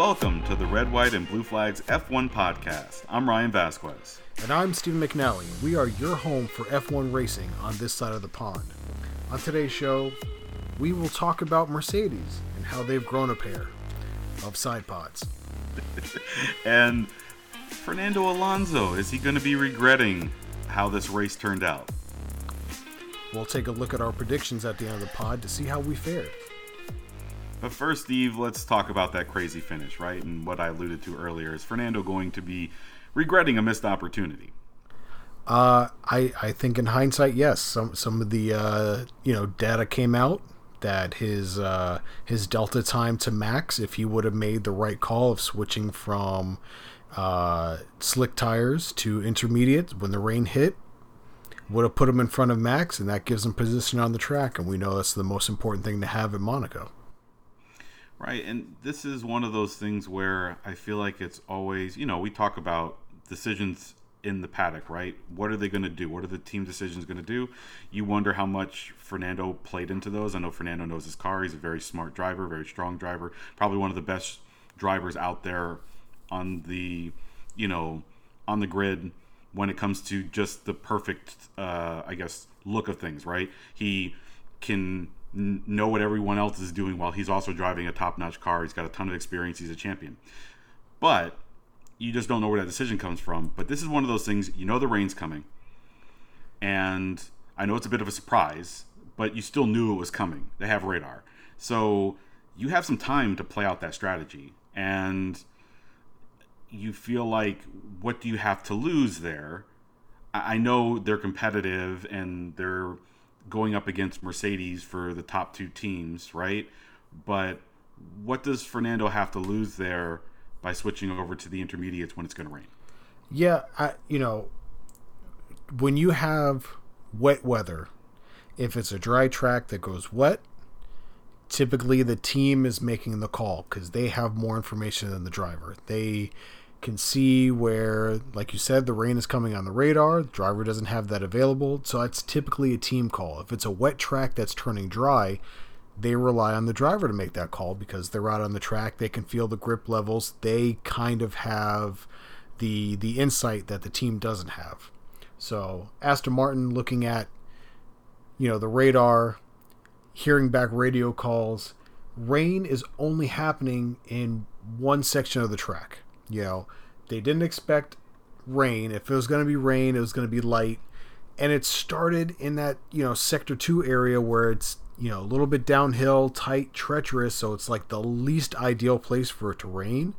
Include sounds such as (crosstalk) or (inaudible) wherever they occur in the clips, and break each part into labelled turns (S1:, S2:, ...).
S1: Welcome to the Red, White, and Blue Flags F1 podcast. I'm Ryan Vasquez.
S2: And I'm Stephen McNally. We are your home for F1 racing on this side of the pond. On today's show, we will talk about Mercedes and how they've grown a pair of side pods. (laughs)
S1: and Fernando Alonso, is he going to be regretting how this race turned out?
S2: We'll take a look at our predictions at the end of the pod to see how we fared.
S1: But first, Steve, let's talk about that crazy finish, right? And what I alluded to earlier is Fernando going to be regretting a missed opportunity.
S2: Uh, I I think in hindsight, yes. Some some of the uh, you know data came out that his uh, his delta time to max, if he would have made the right call of switching from uh, slick tires to intermediate when the rain hit, would have put him in front of Max, and that gives him position on the track. And we know that's the most important thing to have at Monaco.
S1: Right, and this is one of those things where I feel like it's always, you know, we talk about decisions in the paddock, right? What are they going to do? What are the team decisions going to do? You wonder how much Fernando played into those. I know Fernando knows his car. He's a very smart driver, very strong driver, probably one of the best drivers out there on the, you know, on the grid when it comes to just the perfect, uh, I guess, look of things, right? He can know what everyone else is doing while he's also driving a top-notch car. He's got a ton of experience. He's a champion, but you just don't know where that decision comes from. But this is one of those things. You know the rain's coming, and I know it's a bit of a surprise, but you still knew it was coming. They have radar, so you have some time to play out that strategy, and you feel like what do you have to lose there? I know they're competitive and they're going up against Mercedes for the top two teams, right? But what does Fernando have to lose there by switching over to the intermediates when it's going to rain?
S2: Yeah, I, you know, when you have wet weather, if it's a dry track that goes wet, typically the team is making the call because they have more information than the driver. They can see where, like you said, the rain is coming on the radar. The driver doesn't have that available, so that's typically a team call. If it's a wet track that's turning dry, they rely on the driver to make that call because they're out on the track. They can feel the grip levels. They kind of have the the insight that the team doesn't have. So Aston Martin looking at you know the radar, hearing back radio calls. Rain is only happening in one section of the track you know, they didn't expect rain. If it was going to be rain, it was going to be light. And it started in that, you know, sector two area where it's, you know, a little bit downhill, tight, treacherous. So it's like the least ideal place for it to rain.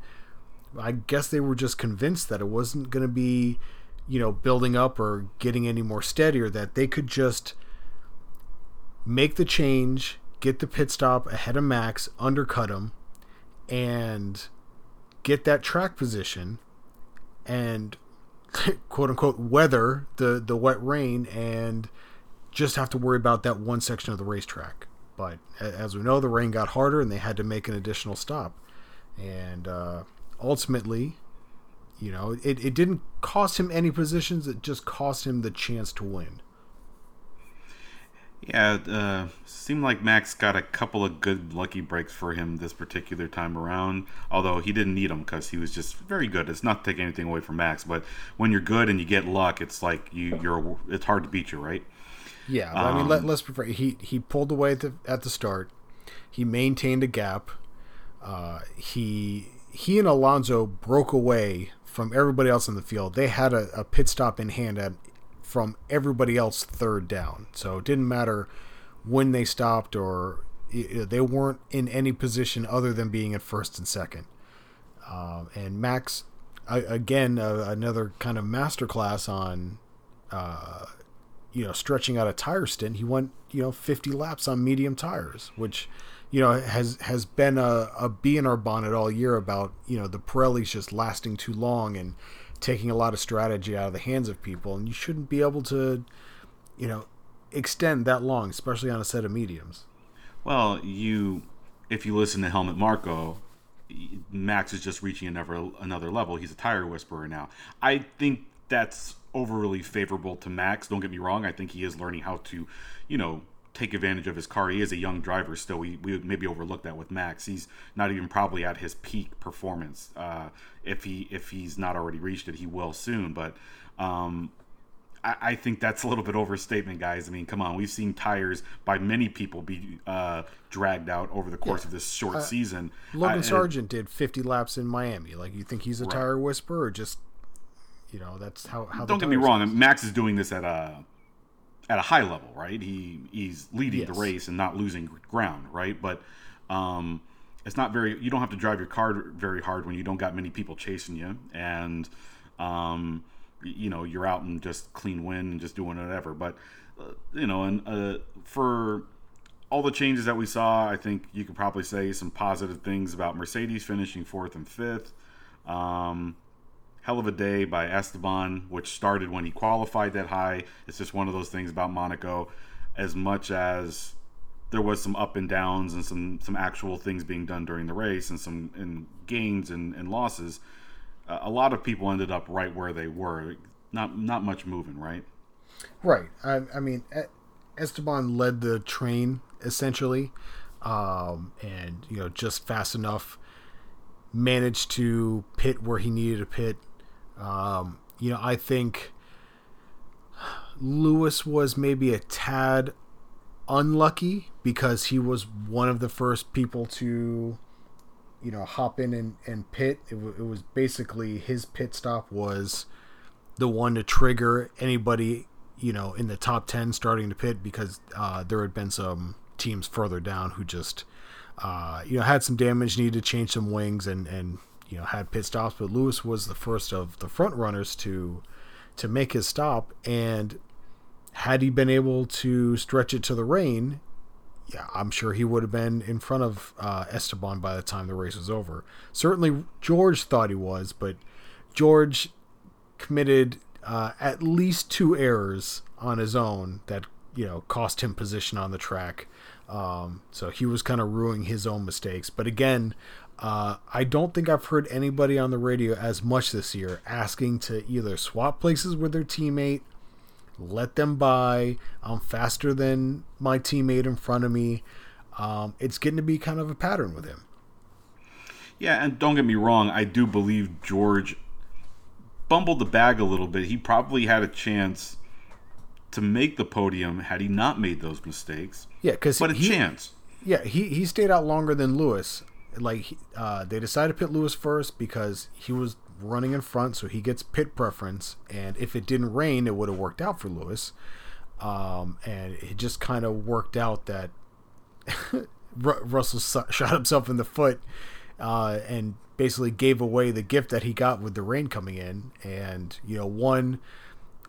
S2: I guess they were just convinced that it wasn't going to be, you know, building up or getting any more steadier, that they could just make the change, get the pit stop ahead of Max, undercut him, and get that track position and (laughs) quote unquote weather the the wet rain and just have to worry about that one section of the racetrack. But as we know, the rain got harder and they had to make an additional stop. And uh, ultimately, you know, it, it didn't cost him any positions, it just cost him the chance to win.
S1: Yeah, uh, seemed like Max got a couple of good lucky breaks for him this particular time around. Although he didn't need them because he was just very good. It's not taking anything away from Max, but when you're good and you get luck, it's like you, you're it's hard to beat you, right?
S2: Yeah, um, I mean, let, us um, prefer he he pulled away at the, at the start. He maintained a gap. Uh, he he and Alonso broke away from everybody else in the field. They had a, a pit stop in hand at from everybody else third down. So it didn't matter when they stopped or they weren't in any position other than being at first and second. Uh, and Max, again, uh, another kind of masterclass on, uh, you know, stretching out a tire stint. He went, you know, 50 laps on medium tires, which, you know, has has been a, a bee in our bonnet all year about, you know, the Pirellis just lasting too long and taking a lot of strategy out of the hands of people, and you shouldn't be able to, you know, extend that long, especially on a set of mediums.
S1: Well, you, if you listen to Helmut Marko, Max is just reaching another another level. He's a tire whisperer now. I think that's overly favorable to Max. Don't get me wrong. I think he is learning how to, you know, take advantage of his car. He is a young driver still. We, we would maybe overlook that with Max. He's not even probably at his peak performance. Uh, if he if he's not already reached it, he will soon. But um, I, I, think that's a little bit overstatement, guys. I mean, come on, we've seen tires by many people be uh, dragged out over the course yeah. of this short uh, season.
S2: Logan I, Sargent did 50 laps in Miami. Like, you think he's a right. tire whisperer, or just you know that's how. how
S1: Don't get me wrong. Max is doing this at a at a high level, right? He he's leading yes. the race and not losing ground, right? But um, it's not very. You don't have to drive your car very hard when you don't got many people chasing you, and um, you know you're out in just clean wind and just doing whatever. But uh, you know, and uh, for all the changes that we saw, I think you could probably say some positive things about Mercedes finishing fourth and fifth. Um, hell of a day by Esteban, which started when he qualified that high. It's just one of those things about Monaco. As much as there was some up and downs and some some actual things being done during the race and some and gains and, and losses, uh, a lot of people ended up right where they were. Not not much moving, right?
S2: Right. I, I mean, Esteban led the train essentially, um, and you know just fast enough managed to pit where he needed to pit um, you know, I think Lewis was maybe a tad unlucky because he was one of the first people to, you know, hop in and, and pit. It, w- it was basically his pit stop was the one to trigger anybody, you know, in the top 10 starting to pit because uh, there had been some teams further down who just, uh, you know, had some damage, needed to change some wings and, and you know had pit stops, but Lewis was the first of the front runners to to make his stop. And had he been able to stretch it to the rain, yeah, I'm sure he would have been in front of uh, Esteban by the time the race was over. Certainly, George thought he was, but George committed uh, at least two errors on his own that you know cost him position on the track. Um, so he was kind of ruining his own mistakes. But again, uh, I don't think I've heard anybody on the radio as much this year asking to either swap places with their teammate, let them by. I'm faster than my teammate in front of me. Um, it's getting to be kind of a pattern with him.
S1: Yeah, and don't get me wrong, I do believe George bumbled the bag a little bit. He probably had a chance to make the podium had he not made those mistakes.
S2: Yeah, because
S1: but a he, chance.
S2: Yeah, he he stayed out longer than Lewis like uh, they decided to pit Lewis first because he was running in front, so he gets pit preference. And if it didn't rain, it would have worked out for Lewis. Um, and it just kind of worked out that (laughs) Russell shot himself in the foot uh, and basically gave away the gift that he got with the rain coming in. And you know, one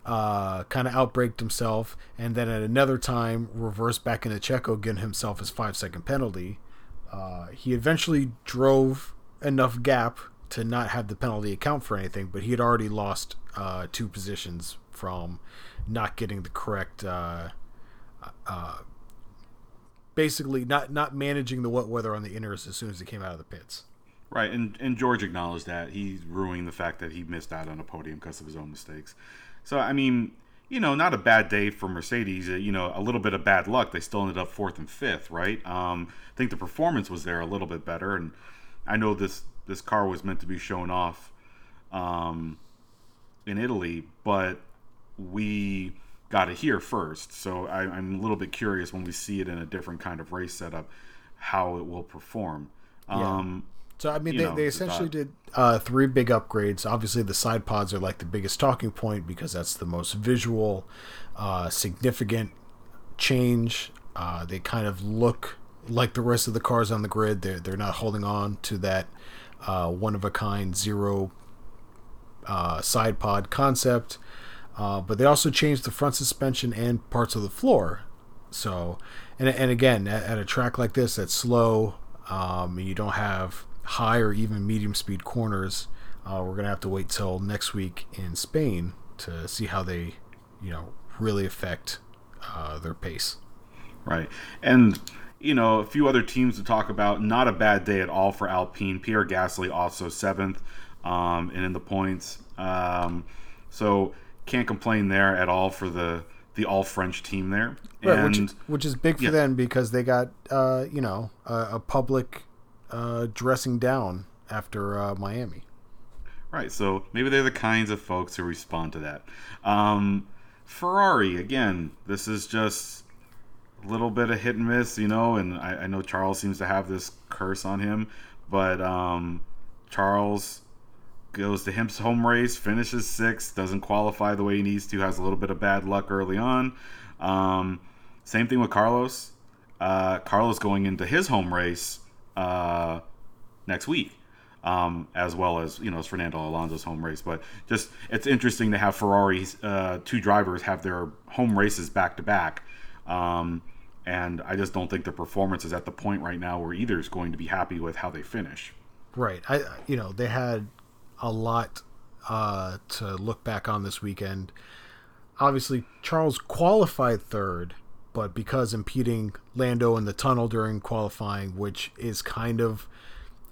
S2: uh, kind of outbraked himself, and then at another time reversed back into Checo, getting himself his five second penalty. Uh, he eventually drove enough gap to not have the penalty account for anything, but he had already lost uh, two positions from not getting the correct, uh, uh, basically not not managing the wet weather on the inners as soon as he came out of the pits.
S1: Right, and and George acknowledged that he's ruining the fact that he missed out on a podium because of his own mistakes. So I mean, you know, not a bad day for Mercedes. Uh, you know, a little bit of bad luck. They still ended up fourth and fifth, right? Um, I think the performance was there a little bit better, and I know this this car was meant to be shown off um, in Italy, but we got it here first. So I, am a little bit curious when we see it in a different kind of race setup, how it will perform.
S2: Yeah. Um, so I mean, they, know, they essentially did uh, three big upgrades. Obviously, the side pods are like the biggest talking point because that's the most visual, uh, significant change. Uh, they kind of look like the rest of the cars on the grid. They're they're not holding on to that uh, one of a kind zero uh, side pod concept. Uh, but they also changed the front suspension and parts of the floor. So, and and again, at, at a track like this that's slow, um, you don't have high or even medium speed corners. Uh, we're gonna have to wait till next week in Spain to see how they, you know, really affect uh, their pace.
S1: Right, and you know a few other teams to talk about. Not a bad day at all for Alpine. Pierre Gasly also seventh, um, and in the points. Um, so can't complain there at all for the the all French team there,
S2: Right,
S1: and
S2: which, is- which is big for
S1: yeah.
S2: them because they got uh, you know a, a public uh, dressing down after uh, Miami.
S1: Right, so maybe they're the kinds of folks who respond to that. Um, Ferrari, again, this is just a little bit of hit and miss, you know, and I, I know Charles seems to have this curse on him, but um, Charles goes to his home race, finishes sixth, doesn't qualify the way he needs to, has a little bit of bad luck early on. Um, same thing with Carlos. Uh, Carlos going into his home race uh, next week um, as well as you know as Fernando Alonso's home race. But just it's interesting to have Ferrari's uh, two drivers have their home races back to back, um, and I just don't think the performance is at the point right now where either is going to be happy with how they finish.
S2: Right. I you know they had a lot uh, to look back on this weekend. Obviously, Charles qualified third, but because impeding Lando in the tunnel during qualifying, which is kind of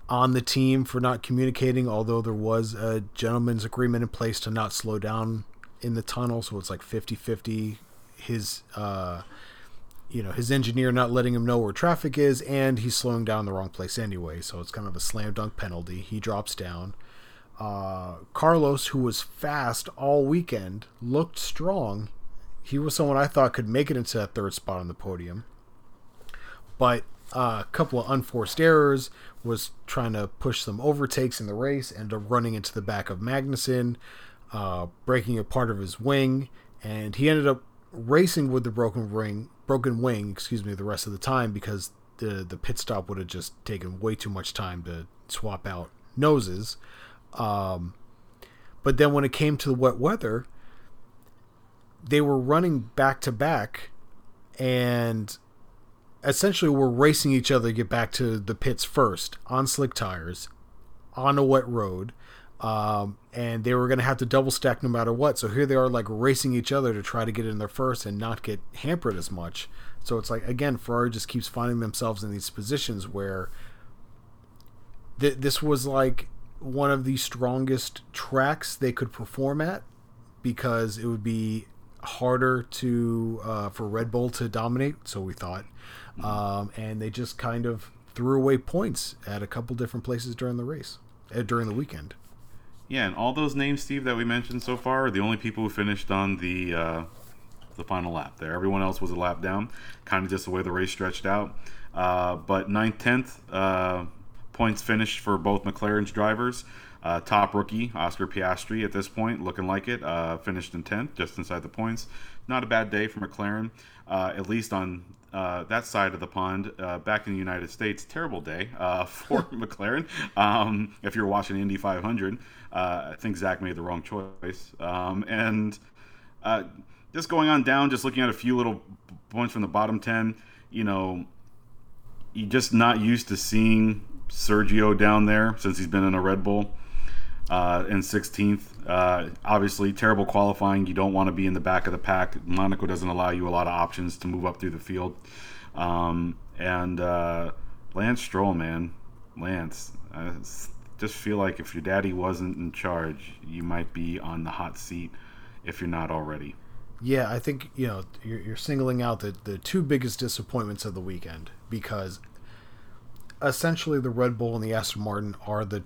S2: on the team for not communicating, although there was a gentleman's agreement in place to not slow down in the tunnel, so it's like 50-50 his uh you know his engineer not letting him know where traffic is and he's slowing down the wrong place anyway so it's kind of a slam dunk penalty he drops down uh, carlos who was fast all weekend looked strong he was someone i thought could make it into that third spot on the podium but uh, a couple of unforced errors was trying to push some overtakes in the race and running into the back of magnussen uh, breaking a part of his wing and he ended up racing with the broken ring, broken wing, excuse me, the rest of the time because the the pit stop would have just taken way too much time to swap out noses. Um, but then when it came to the wet weather, they were running back to back, and essentially were racing each other to get back to the pits first on slick tires, on a wet road um, and they were going to have to double stack no matter what. So here they are, like racing each other to try to get in there first and not get hampered as much. So it's like again, Ferrari just keeps finding themselves in these positions where th- this was like one of the strongest tracks they could perform at because it would be harder to uh, for Red Bull to dominate. So we thought, um, and they just kind of threw away points at a couple different places during the race, uh, during the weekend.
S1: Yeah, and all those names, Steve, that we mentioned so far are the only people who finished on the uh, the final lap. There, everyone else was a lap down, kind of just the way the race stretched out. Uh, but 9th, 10th uh, points finished for both McLaren's drivers. Uh, top rookie Oscar Piastri at this point, looking like it, uh, finished in 10th, just inside the points. Not a bad day for McLaren, uh, at least on uh, that side of the pond. Uh, back in the United States, terrible day uh, (laughs) for (laughs) McLaren. Um, if you're watching Indy 500, uh, I think Zak made the wrong choice. Um, and uh, just going on down, just looking at a few little points from the bottom 10, you know, you're just not used to seeing Sergio down there since he's been in a Red Bull uh, in 16th. Uh, obviously, terrible qualifying. You don't want to be in the back of the pack. Monaco doesn't allow you a lot of options to move up through the field. Um, and uh, Lance Stroll, man, Lance, I just feel like if your daddy wasn't in charge, you might be on the hot seat if you're not already.
S2: Yeah, I think you know you're, you're singling out the the two biggest disappointments of the weekend because essentially the Red Bull and the Aston Martin are the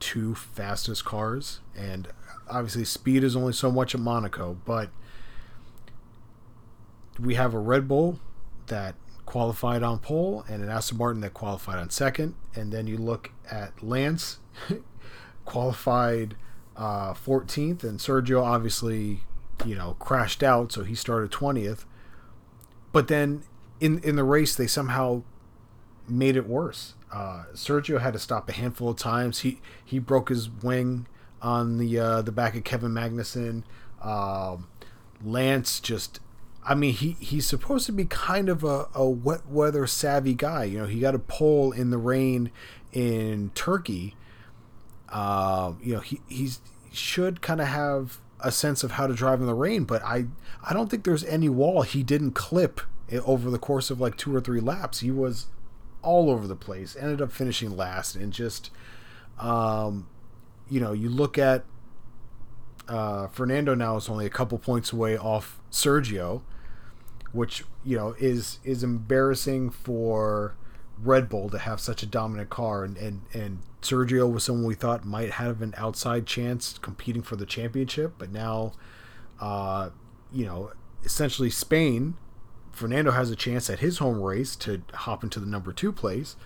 S2: two fastest cars, and obviously speed is only so much at Monaco, but we have a Red Bull that qualified on pole and an Aston Martin that qualified on second, and then you look at Lance (laughs) qualified uh, 14th, and Sergio obviously you know crashed out, so he started 20th. But then in in the race, they somehow made it worse. Uh, Sergio had to stop a handful of times. He he broke his wing on the uh, the back of Kevin Magnussen. Um, Lance just, I mean, he he's supposed to be kind of a, a wet weather savvy guy. You know, he got a pole in the rain in Turkey. Uh, you know, he he's should kind of have a sense of how to drive in the rain, but I I don't think there's any wall he didn't clip over the course of like two or three laps. He was all over the place. Ended up finishing last, and just um, you know, you look at uh, Fernando now is only a couple points away off Sergio, which you know is is embarrassing for Red Bull to have such a dominant car, and and and Sergio was someone we thought might have an outside chance competing for the championship, but now, uh, you know, essentially Spain, Fernando has a chance at his home race to hop into the number two place,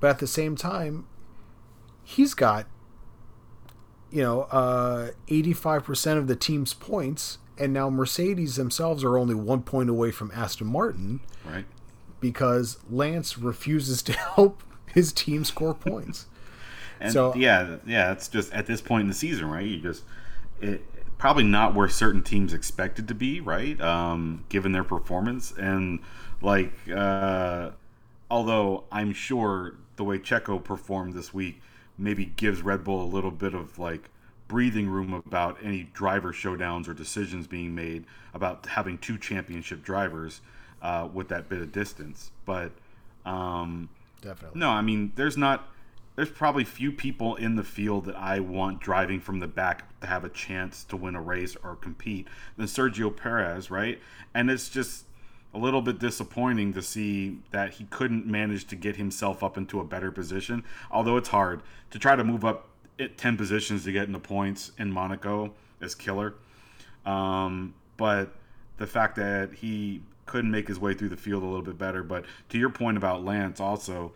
S2: but at the same time, he's got you know, uh, 85% of the team's points, and now Mercedes themselves are only one point away from Aston Martin.
S1: Right.
S2: Because Lance refuses to (laughs) help his team score points. (laughs)
S1: and so yeah, yeah, it's just at this point in the season, right? You just it probably not where certain teams expected to be, right? Um, given their performance and like, uh, although I'm sure the way Checo performed this week maybe gives Red Bull a little bit of like breathing room about any driver showdowns or decisions being made about having two championship drivers uh, with that bit of distance. But um,
S2: definitely
S1: no, I mean there's not there's probably few people in the field that I want driving from the back to have a chance to win a race or compete than Sergio Perez, right? And it's just a little bit disappointing to see that he couldn't manage to get himself up into a better position. Although it's hard to try to move up 10 positions to get into points in Monaco is killer. Um, but the fact that he couldn't make his way through the field a little bit better. But to your point about Lance, also,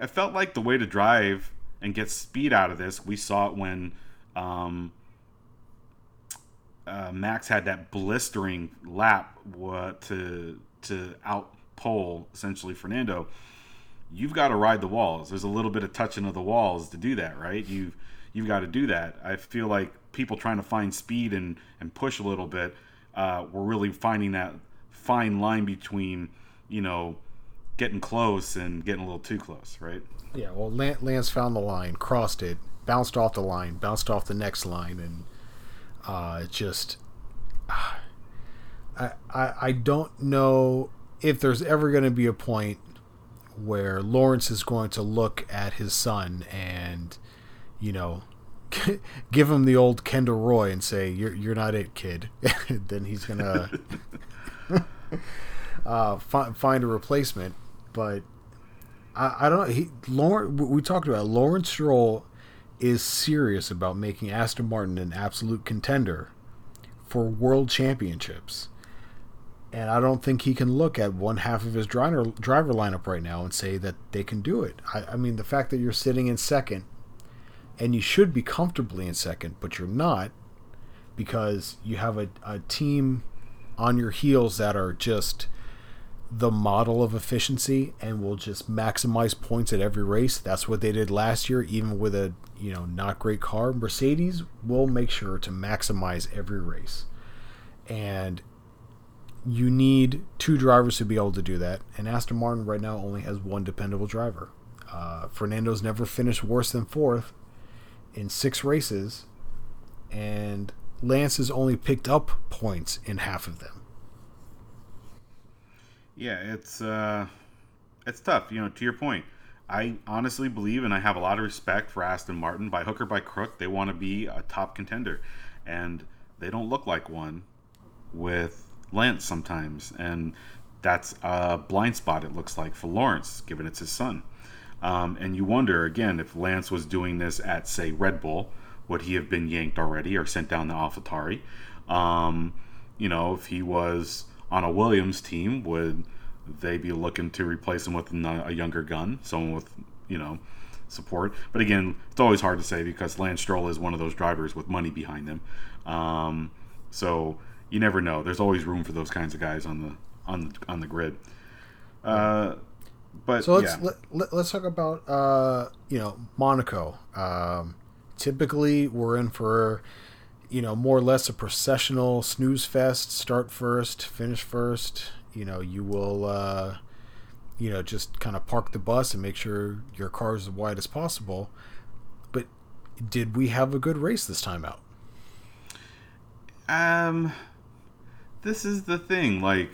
S1: it felt like the way to drive and get speed out of this. We saw it when um, uh, Max had that blistering lap to to out pole essentially Fernando, you've got to ride the walls. There's a little bit of touching of the walls to do that, right? You you've got to do that. I feel like people trying to find speed and and push a little bit, uh, we're really finding that fine line between you know getting close and getting a little too close, right?
S2: Yeah. Well, Lance found the line, crossed it, bounced off the line, bounced off the next line, and uh, it just. Uh, I, I, don't know if there's ever going to be a point where Lawrence is going to look at his son and, you know, (laughs) give him the old Kendall Roy and say, "You're you're not it, kid." (laughs) then he's gonna (laughs) uh, find find a replacement. But I, I don't. He Lawrence. We talked about Lawrence Stroll is serious about making Aston Martin an absolute contender for world championships and I don't think he can look at one half of his driver driver lineup right now and say that they can do it. I, I, mean, the fact that you're sitting in second, and you should be comfortably in second, but you're not, because you have a, a team on your heels that are just the model of efficiency and will just maximize points at every race. That's what they did last year, even with a you know not great car. Mercedes will make sure to maximize every race. And you need two drivers to be able to do that, and Aston Martin right now only has one dependable driver. Uh, Fernando's never finished worse than fourth in six races, and Lance has only picked up points in half of them.
S1: Yeah, it's uh, it's tough. You know, to your point, I honestly believe, and I have a lot of respect for Aston Martin. By hook or by crook, they want to be a top contender, and they don't look like one with Lance sometimes, and that's a blind spot. It looks like for Lawrence, given it's his son. Um, and you wonder again if Lance was doing this at say Red Bull, would he have been yanked already or sent down to AlphaTauri? Um, you know, if he was on a Williams team, would they be looking to replace him with a younger gun, someone with you know support? But again, it's always hard to say because Lance Stroll is one of those drivers with money behind them. Um, so you never know. There's always room for those kinds of guys on the on the, on the grid. Uh, but
S2: so let's
S1: yeah.
S2: let, us talk about uh, you know Monaco. Um, typically, we're in for you know more or less a processional snooze fest. Start first, finish first. You know, you will uh, you know just kind of park the bus and make sure your car is as wide as possible. But did we have a good race this time out?
S1: Um, this is the thing. Like,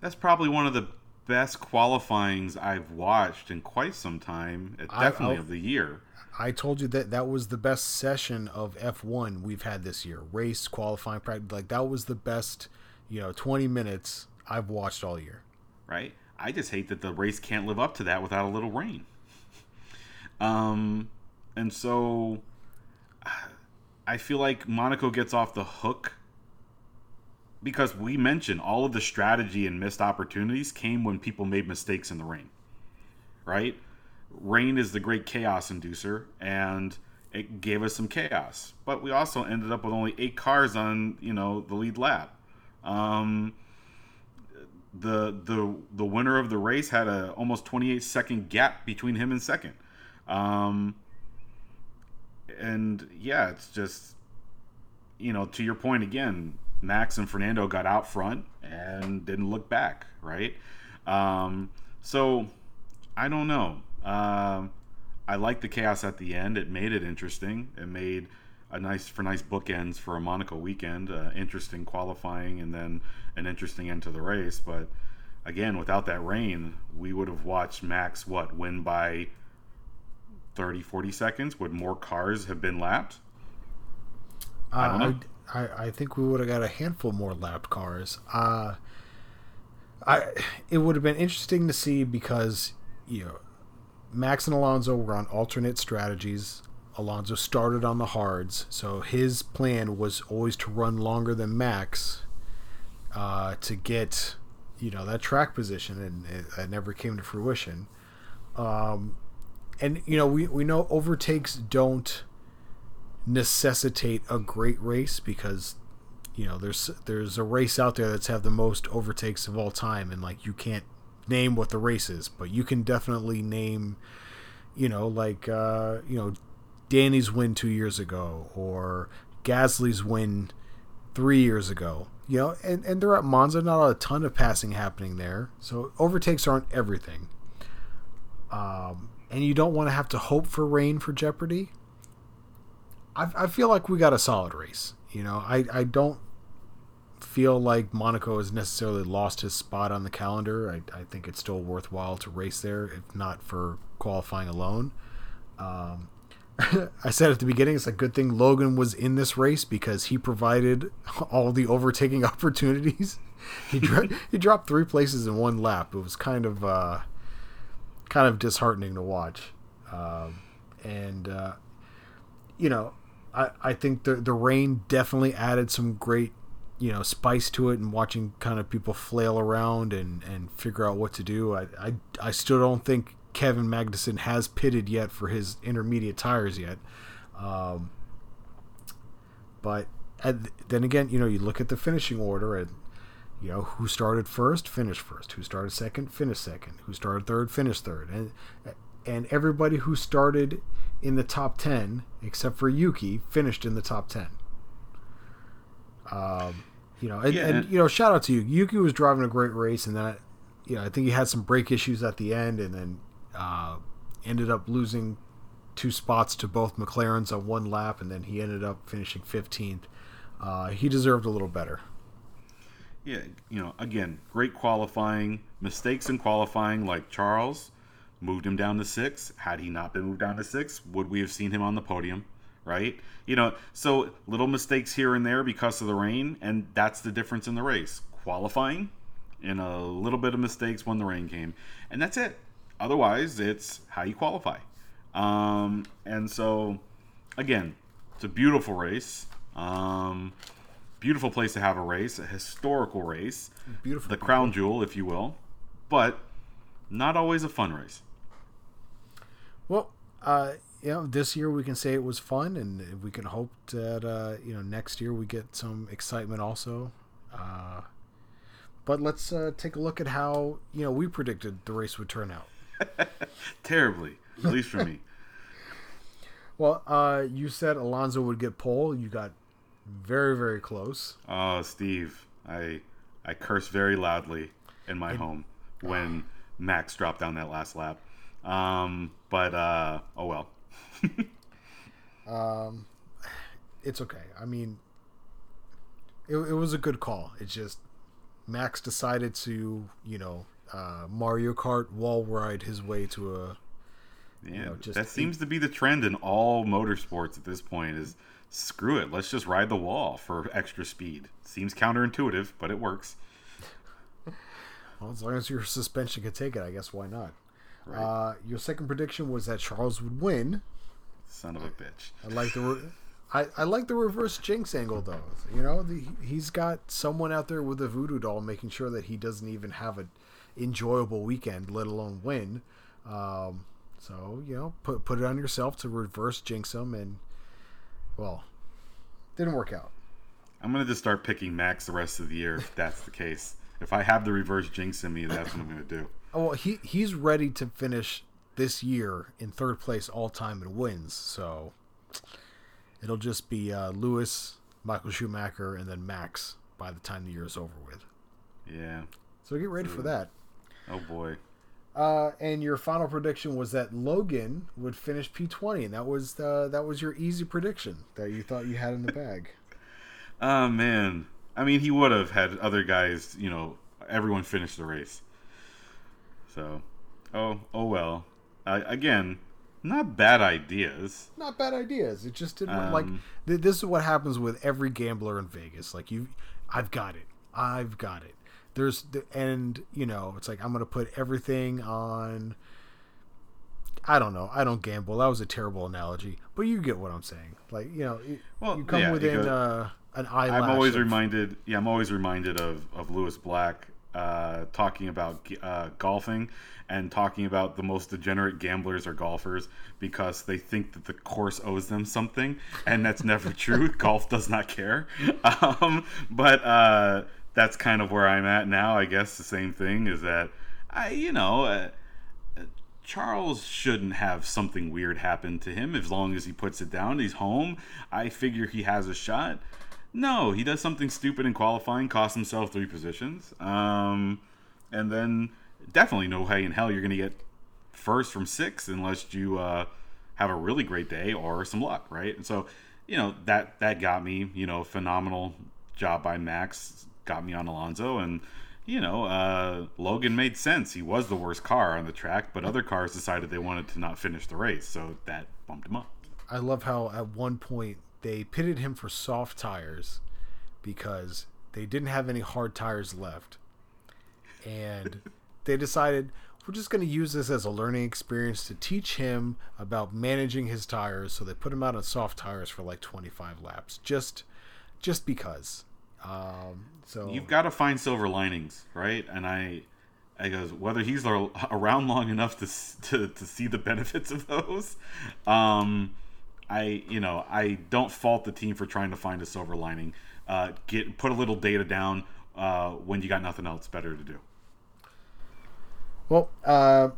S1: that's probably one of the best qualifyings I've watched in quite some time. Definitely I, of the year.
S2: I told you that that was the best session of F1 we've had this year. Race qualifying practice, like that was the best you know, 20 minutes I've watched all year.
S1: Right? I just hate that the race can't live up to that without a little rain. (laughs) Um, and so (sighs) I feel like Monaco gets off the hook because we mentioned all of the strategy and missed opportunities came when people made mistakes in the rain. Right? Rain is the great chaos inducer, and it gave us some chaos. But we also ended up with only eight cars on, you know, the lead lap. Um, the the the winner of the race had a almost 28 second gap between him and second. Um, and yeah, it's just you know, to your point again, Max and Fernando got out front and didn't look back, right? Um, so I don't know. Um, I like the chaos at the end. It made it interesting. It made a nice for nice bookends for a Monaco weekend. Uh, interesting qualifying and then an interesting end to the race. But again, without that rain, we would have watched Max what win by 30, 40 seconds. Would more cars have been lapped?
S2: I don't know. I, I, I think we would have got a handful more lapped cars. Uh, I it would have been interesting to see because you know Max and Alonso were on alternate strategies. Alonso started on the hards, so his plan was always to run longer than Max uh, to get you know that track position, and it, it never came to fruition. Um, and you know we we know overtakes don't necessitate a great race because you know there's there's a race out there that's have the most overtakes of all time and like you can't name what the race is but you can definitely name you know like uh you know Danny's win 2 years ago or Gasly's win 3 years ago you know and and they're at Monza not a ton of passing happening there. So overtakes aren't everything. Um and you don't want to have to hope for rain for Jeopardy. I, I feel like we got a solid race. You know, I, I don't feel like Monaco has necessarily lost his spot on the calendar. I, I think it's still worthwhile to race there, if not for qualifying alone. Um, (laughs) I said at the beginning, it's a good thing Logan was in this race because he provided (laughs) all the overtaking (laughs) opportunities. he dro- he dropped three places in one lap. It was kind of uh, kind of disheartening to watch, um, and uh, you know I, I think the the rain definitely added some great you know spice to it and watching kind of people flail around and and figure out what to do. I I, I still don't think Kevin Magnussen has pitted yet for his intermediate tires yet. Um, but then again you know you look at the finishing order and you know who started first finished first. Who started second finished second. Who started third finished third. And and everybody who started in the top 10 except for Yuki finished in the top 10 um, you know and, yeah. and, you know shout out to you Yuki was driving a great race and that you know I think he had some brake issues at the end and then uh, ended up losing two spots to both McLarens on one lap and then he ended up finishing 15th uh, he deserved a little better
S1: yeah you know again great qualifying mistakes in qualifying like Charles moved him down to six. Had he not been moved down to six, would we have seen him on the podium? Right? You know, so little mistakes here and there because of the rain, and that's the difference in the race. Qualifying and a little bit of mistakes when the rain came, and that's it. Otherwise, it's how you qualify. Um, and so, again, it's a beautiful race. Um, beautiful place to have a race, a historical race.
S2: Beautiful.
S1: The crown jewel, if you will. But not always a fun race.
S2: Well, uh, you know, this year we can say it was fun, and we can hope that uh, you know next year we get some excitement also. Uh, but let's uh, take a look at how you know we predicted the race would turn out. (laughs)
S1: Terribly, at least for me. (laughs)
S2: Well, uh, you said Alonso would get pole. You got very, very close.
S1: Oh, Steve, I I cursed very loudly in my and, home when Max dropped down that last lap. Um, but uh, oh well. (laughs)
S2: um, it's okay. I mean, it, it was a good call. It's just Max decided to, you know, uh, Mario Kart wall ride his way to a.
S1: Yeah, you know, that seems to be the trend in all motorsports at this point. Is screw it. Let's just ride the wall for extra speed. Seems counterintuitive, but it works.
S2: Well, as long as your suspension can take it, I guess why not? Right. Uh, your second prediction was that Charles would win.
S1: Son of a bitch.
S2: I like the. Re- I, I like the reverse jinx angle though. You know, the, he's got someone out there with a voodoo doll making sure that he doesn't even have an enjoyable weekend, let alone win. Um, so you know, put put it on yourself to reverse jinx him, and well, didn't work out.
S1: I'm gonna just start picking Max the rest of the year if that's the case. If I have the reverse jinx in me, that's what I'm gonna do.
S2: Oh, well, he he's ready to finish this year in third place all time in wins. So it'll just be uh, Lewis, Michael Schumacher, and then Max by the time the year is over with.
S1: Yeah.
S2: So get ready Ooh. for that.
S1: Oh boy.
S2: Uh, and your final prediction was that Logan would finish P20, and that was the, that was your easy prediction that you thought you had in the bag. (laughs) (laughs)
S1: oh man, I mean, he would have had other guys. You know, everyone finish the race. So, oh, oh well. Uh, again, not bad ideas.
S2: Not bad ideas. It just didn't um, like. Th- this is what happens with every gambler in Vegas. Like you, I've got it. I've got it. There's the and you know it's like I'm gonna put everything on. I don't know. I don't gamble. That was a terrible analogy, but you get what I'm saying. Like you know, well, you come yeah, within uh, an eyelash.
S1: I'm always of, reminded. Yeah, I'm always reminded of of Lewis Black uh, talking about uh, golfing and talking about the most degenerate gamblers are golfers because they think that the course owes them something, and that's never (laughs) true. Golf does not care. (laughs) Um, but uh, that's kind of where I'm at now. I guess the same thing is that I, you know. Uh, Charles shouldn't have something weird happen to him as long as he puts it down. He's home. I figure he has a shot. No, he does something stupid in qualifying, costs himself three positions. Um, and then definitely no way in hell you're going to get first from six unless you uh, have a really great day or some luck, right? And so, you know, that that got me, you know, phenomenal job by Max, got me on Alonso, and you know, uh, Logan made sense. He was the worst car on the track, but other cars decided they wanted to not finish the race, so that bumped him up.
S2: I love how at one point they pitted him for soft tires because they didn't have any hard tires left. And (laughs) they decided we're just going to use this as a learning experience to teach him about managing his tires. So they put him out on soft tires for like 25 laps, just just because. Um, so
S1: you've got to find silver linings, right? And I, I goes whether he's around long enough to to, to see the benefits of those. Um, I you know I don't fault the team for trying to find a silver lining. Uh, get put a little data down uh, when you got nothing else better to do.
S2: Well, uh,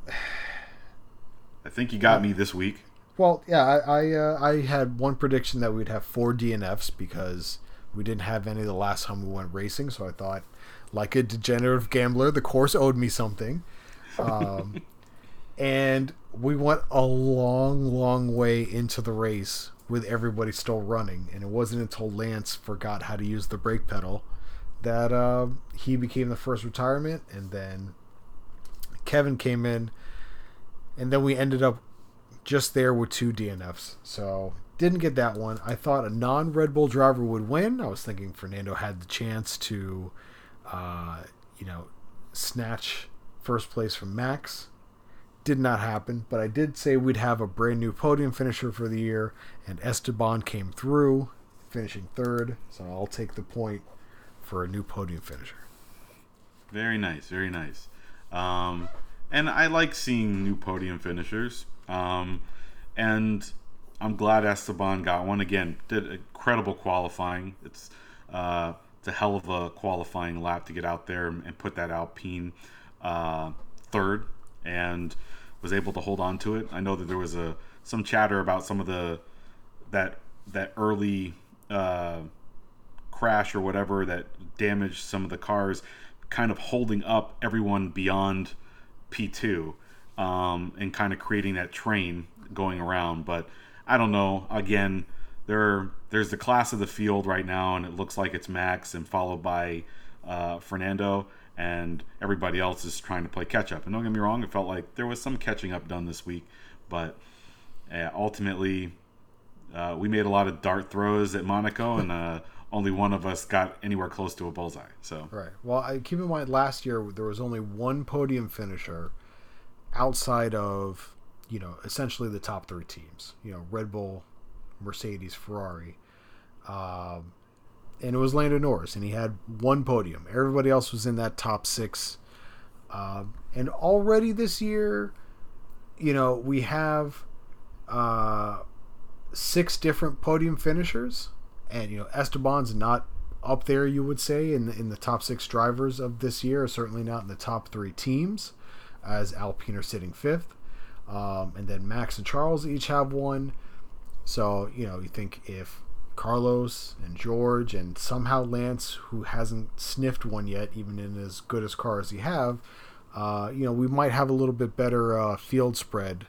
S1: I think you got me this week.
S2: Well, yeah, I I, uh, I, had one prediction that we'd have four DNFs because we didn't have any the last time we went racing. So I thought, like a degenerative gambler, the course owed me something. Um, (laughs) and we went a long, long way into the race with everybody still running, and it wasn't until Lance forgot how to use the brake pedal that uh, he became the first retirement, and then Kevin came in, and then we ended up just there with two DNFs. So didn't get that one. I thought a non Red Bull driver would win. I was thinking Fernando had the chance to, uh, you know, snatch first place from Max did not happen, but I did say we'd have a brand new podium finisher for the year, and Esteban came through, finishing third. So I'll take the point for a new podium finisher.
S1: Very nice, very nice. Um, and I like seeing new podium finishers. Um, and I'm glad Esteban got one again. Did incredible qualifying. It's uh, it's a hell of a qualifying lap to get out there and put that Alpine uh, third. And was able to hold on to it. I know that there was a some chatter about some of the that that early uh, crash or whatever that damaged some of the cars, kind of holding up everyone beyond P2 um, and kind of creating that train going around. But I don't know. Again, there there's the class of the field right now, and it looks like it's Max and followed by uh, Fernando and everybody else is trying to play catch up. And don't get me wrong, it felt like there was some catching up done this week, but uh, ultimately, uh, we made a lot of dart throws at Monaco, (laughs) and uh, only one of us got anywhere close to a bullseye. So
S2: right. Well, I keep in mind last year there was only one podium finisher outside of you know essentially the top three teams. You know, Red Bull, Mercedes, Ferrari. Um, and it was Lando Norris, and he had one podium. Everybody else was in that top six. Um, and already this year, you know, we have uh, six different podium finishers, and you know, Esteban's not up there. You would say in the, in the top six drivers of this year, certainly not in the top three teams, as Alpine are sitting fifth. Um, and then Max and Charles each have one. So you know, you think if Carlos and George and somehow Lance, who hasn't sniffed one yet, even in as good as car as he have, uh, you know, we might have a little bit better uh, field spread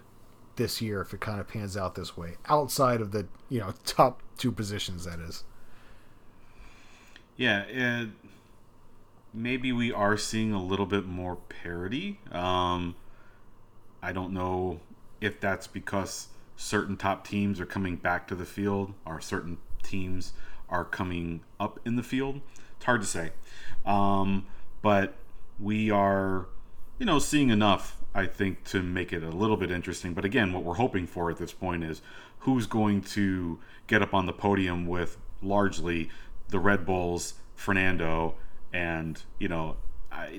S2: this year if it kind of pans out this way, outside of the you know (laughs) top two positions. That is.
S1: Yeah, and maybe we are seeing a little bit more parity. Um, I don't know if that's because certain top teams are coming back to the field or certain teams are coming up in the field. It's hard to say. Um, but we are, you know, seeing enough, I think, to make it a little bit interesting. But again, what we're hoping for at this point is who's going to get up on the podium with largely the Red Bulls, Fernando, and, you know,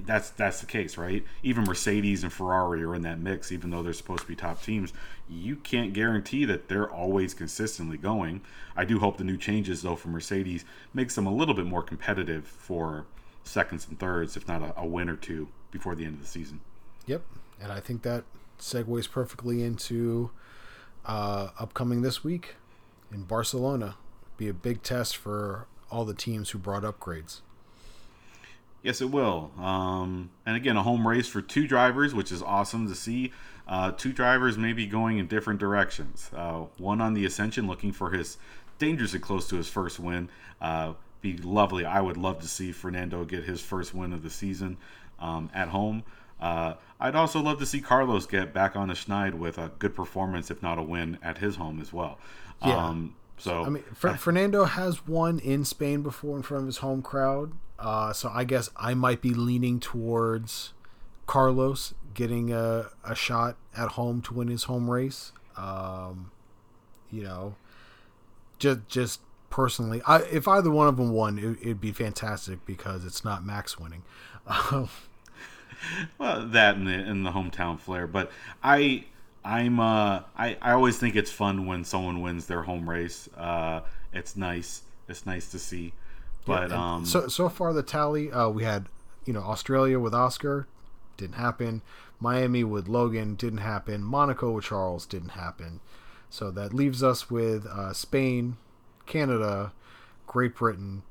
S1: That's that's the case, right? Even Mercedes and Ferrari are in that mix, even though they're supposed to be top teams. You can't guarantee that they're always consistently going. I do hope the new changes, though, for Mercedes makes them a little bit more competitive for seconds and thirds, if not a, a win or two before the end of the season.
S2: Yep, and I think that segues perfectly into uh, upcoming this week in Barcelona. Be a big test for all the teams who brought upgrades.
S1: Yes, it will. Um, and again, a home race for two drivers, which is awesome to see. Uh, two drivers maybe going in different directions. Uh, one on the Ascension, looking for his dangerously close to his first win. Uh, be lovely. I would love to see Fernando get his first win of the season um, at home. Uh, I'd also love to see Carlos get back on the Schneid with a good performance, if not a win, at his home as well. Yeah. Um, so
S2: I mean, Fer- Fernando has won in Spain before in front of his home crowd. Uh, so I guess I might be leaning towards Carlos getting a, a shot at home to win his home race. Um, you know, just just personally, I, if either one of them won, it, would be fantastic because it's not Max winning. (laughs)
S1: well, that in the in the hometown flair, but I. I'm uh I, I always think it's fun when someone wins their home race. Uh it's nice. It's nice to see. But yeah, um,
S2: so so far the tally uh, we had you know Australia with Oscar didn't happen. Miami with Logan didn't happen. Monaco with Charles didn't happen. So that leaves us with uh, Spain, Canada, Great Britain,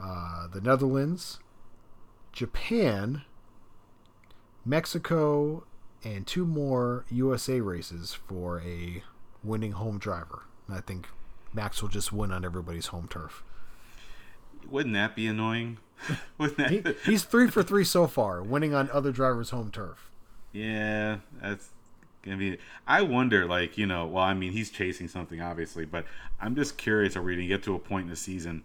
S2: uh, the Netherlands, Japan, Mexico, and two more USA races for a winning home driver. And I think Max will just win on everybody's home turf.
S1: Wouldn't that be annoying? (laughs) Wouldn't
S2: that... he, he's three for three so far, winning on other drivers' home turf.
S1: Yeah, that's gonna be. I wonder, like you know, well, I mean, he's chasing something obviously, but I'm just curious. Are we gonna get to a point in the season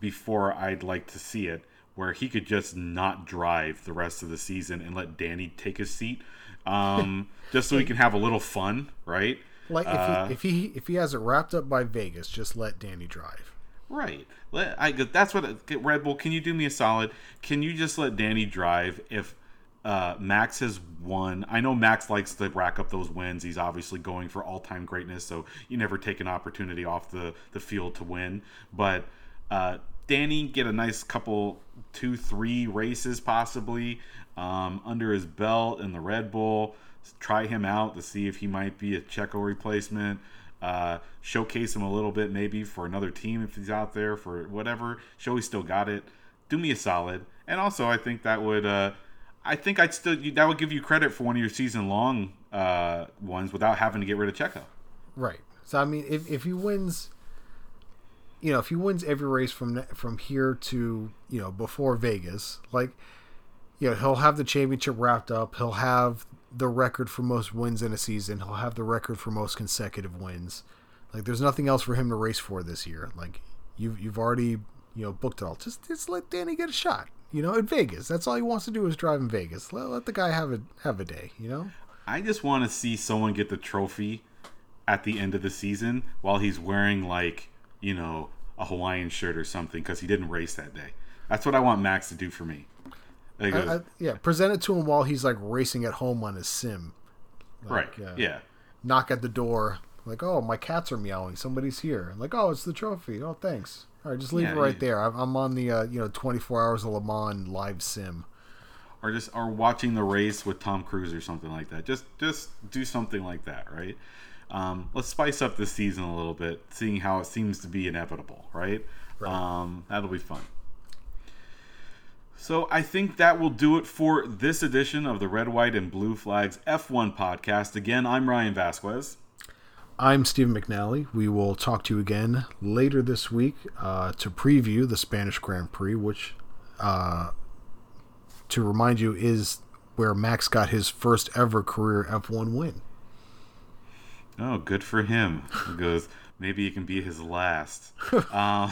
S1: before I'd like to see it where he could just not drive the rest of the season and let Danny take his seat, um, (laughs) just so he can have a little fun, right?
S2: Like if, uh, he, if he if he has it wrapped up by Vegas, just let Danny drive.
S1: Right. Let, I that's what Red Bull. Can you do me a solid? Can you just let Danny drive if uh, Max has won? I know Max likes to rack up those wins. He's obviously going for all time greatness, so you never take an opportunity off the the field to win. But uh, Danny get a nice couple, two, three races possibly um, under his belt in the Red Bull. Try him out to see if he might be a Checo replacement. Uh, showcase him a little bit maybe for another team if he's out there for whatever. Show he still got it. Do me a solid. And also, I think that would, uh, I think I'd still that would give you credit for one of your season long uh, ones without having to get rid of Checo.
S2: Right. So I mean, if if he wins, you know, if he wins every race from from here to you know before Vegas, like you know, he'll have the championship wrapped up. He'll have the record for most wins in a season. He'll have the record for most consecutive wins. Like there's nothing else for him to race for this year. Like you've you've already you know booked it all. Just just let Danny get a shot. You know, in Vegas. That's all he wants to do is drive in Vegas. Let, let the guy have a have a day. You know.
S1: I just want to see someone get the trophy at the end of the season while he's wearing like you know a Hawaiian shirt or something because he didn't race that day. That's what I want Max to do for me.
S2: I, I, yeah, present it to him while he's like racing at home on his sim.
S1: Like, right. Uh, yeah.
S2: Knock at the door. Like, oh, my cats are meowing. Somebody's here. Like, oh, it's the trophy. Oh, thanks. All right, just leave yeah, it right yeah. there. I'm on the uh, you know 24 hours of Le Mans live sim.
S1: Or just or watching the race with Tom Cruise or something like that. Just just do something like that, right? Um, let's spice up this season a little bit, seeing how it seems to be inevitable, right? right. Um, that'll be fun. So I think that will do it for this edition of the Red, White, and Blue Flags F1 podcast. Again, I'm Ryan Vasquez.
S2: I'm Stephen McNally. We will talk to you again later this week uh, to preview the Spanish Grand Prix, which, uh, to remind you, is where Max got his first ever career F1 win.
S1: Oh, good for him. He goes maybe it can be his last. (laughs) um,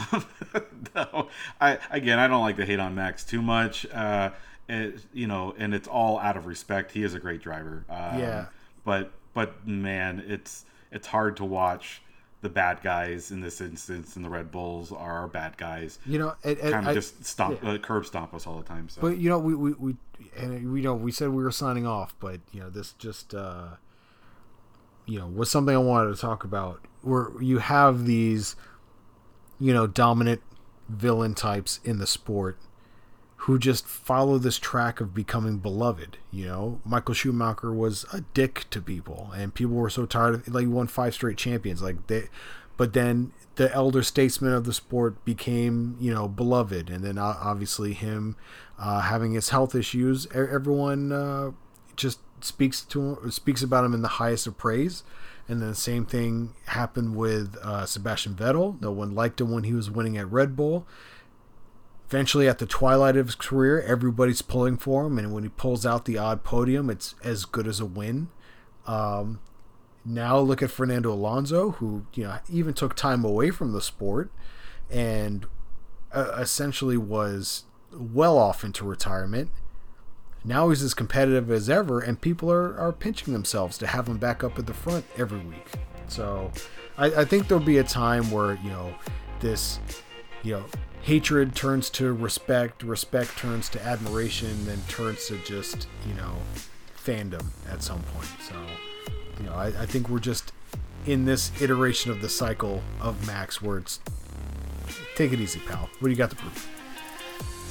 S1: (laughs) no, I again, I don't like to hate on Max too much. Uh, it, you know, and it's all out of respect. He is a great driver. Um,
S2: yeah.
S1: But but man, it's it's hard to watch the bad guys in this instance, and the Red Bulls are our bad guys.
S2: You know, and, and
S1: kind of just stomp, yeah. uh, curb stomp us all the time. So.
S2: But you know, we we, we and we know we said we were signing off, but you know, this just uh, you know was something I wanted to talk about where you have these, you know, dominant villain types in the sport who just follow this track of becoming beloved. You know, Michael Schumacher was a dick to people, and people were so tired of like he won five straight champions. Like they, but then the elder statesman of the sport became you know beloved, and then obviously him uh, having his health issues, everyone uh, just speaks to him, speaks about him in the highest of praise. And then the same thing happened with uh, Sebastian Vettel. No one liked him when he was winning at Red Bull. Eventually, at the twilight of his career, everybody's pulling for him, and when he pulls out the odd podium, it's as good as a win. Um, now look at Fernando Alonso, who you know even took time away from the sport, and uh, essentially was well off into retirement now he's as competitive as ever, and people are, are pinching themselves to have him back up at the front every week. So I, I think there'll be a time where, you know, this, you know, hatred turns to respect, respect turns to admiration, then turns to just, you know, fandom at some point. So, you know, I, I think we're just in this iteration of the cycle of Max where it's take it easy, pal. What do you got to prove?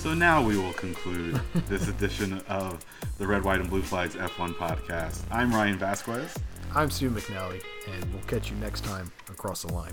S1: So now we will conclude this edition of the Red, White, and Blue Flags F1 podcast. I'm Ryan Vasquez.
S2: I'm Stu McNally, and we'll catch you next time across the line.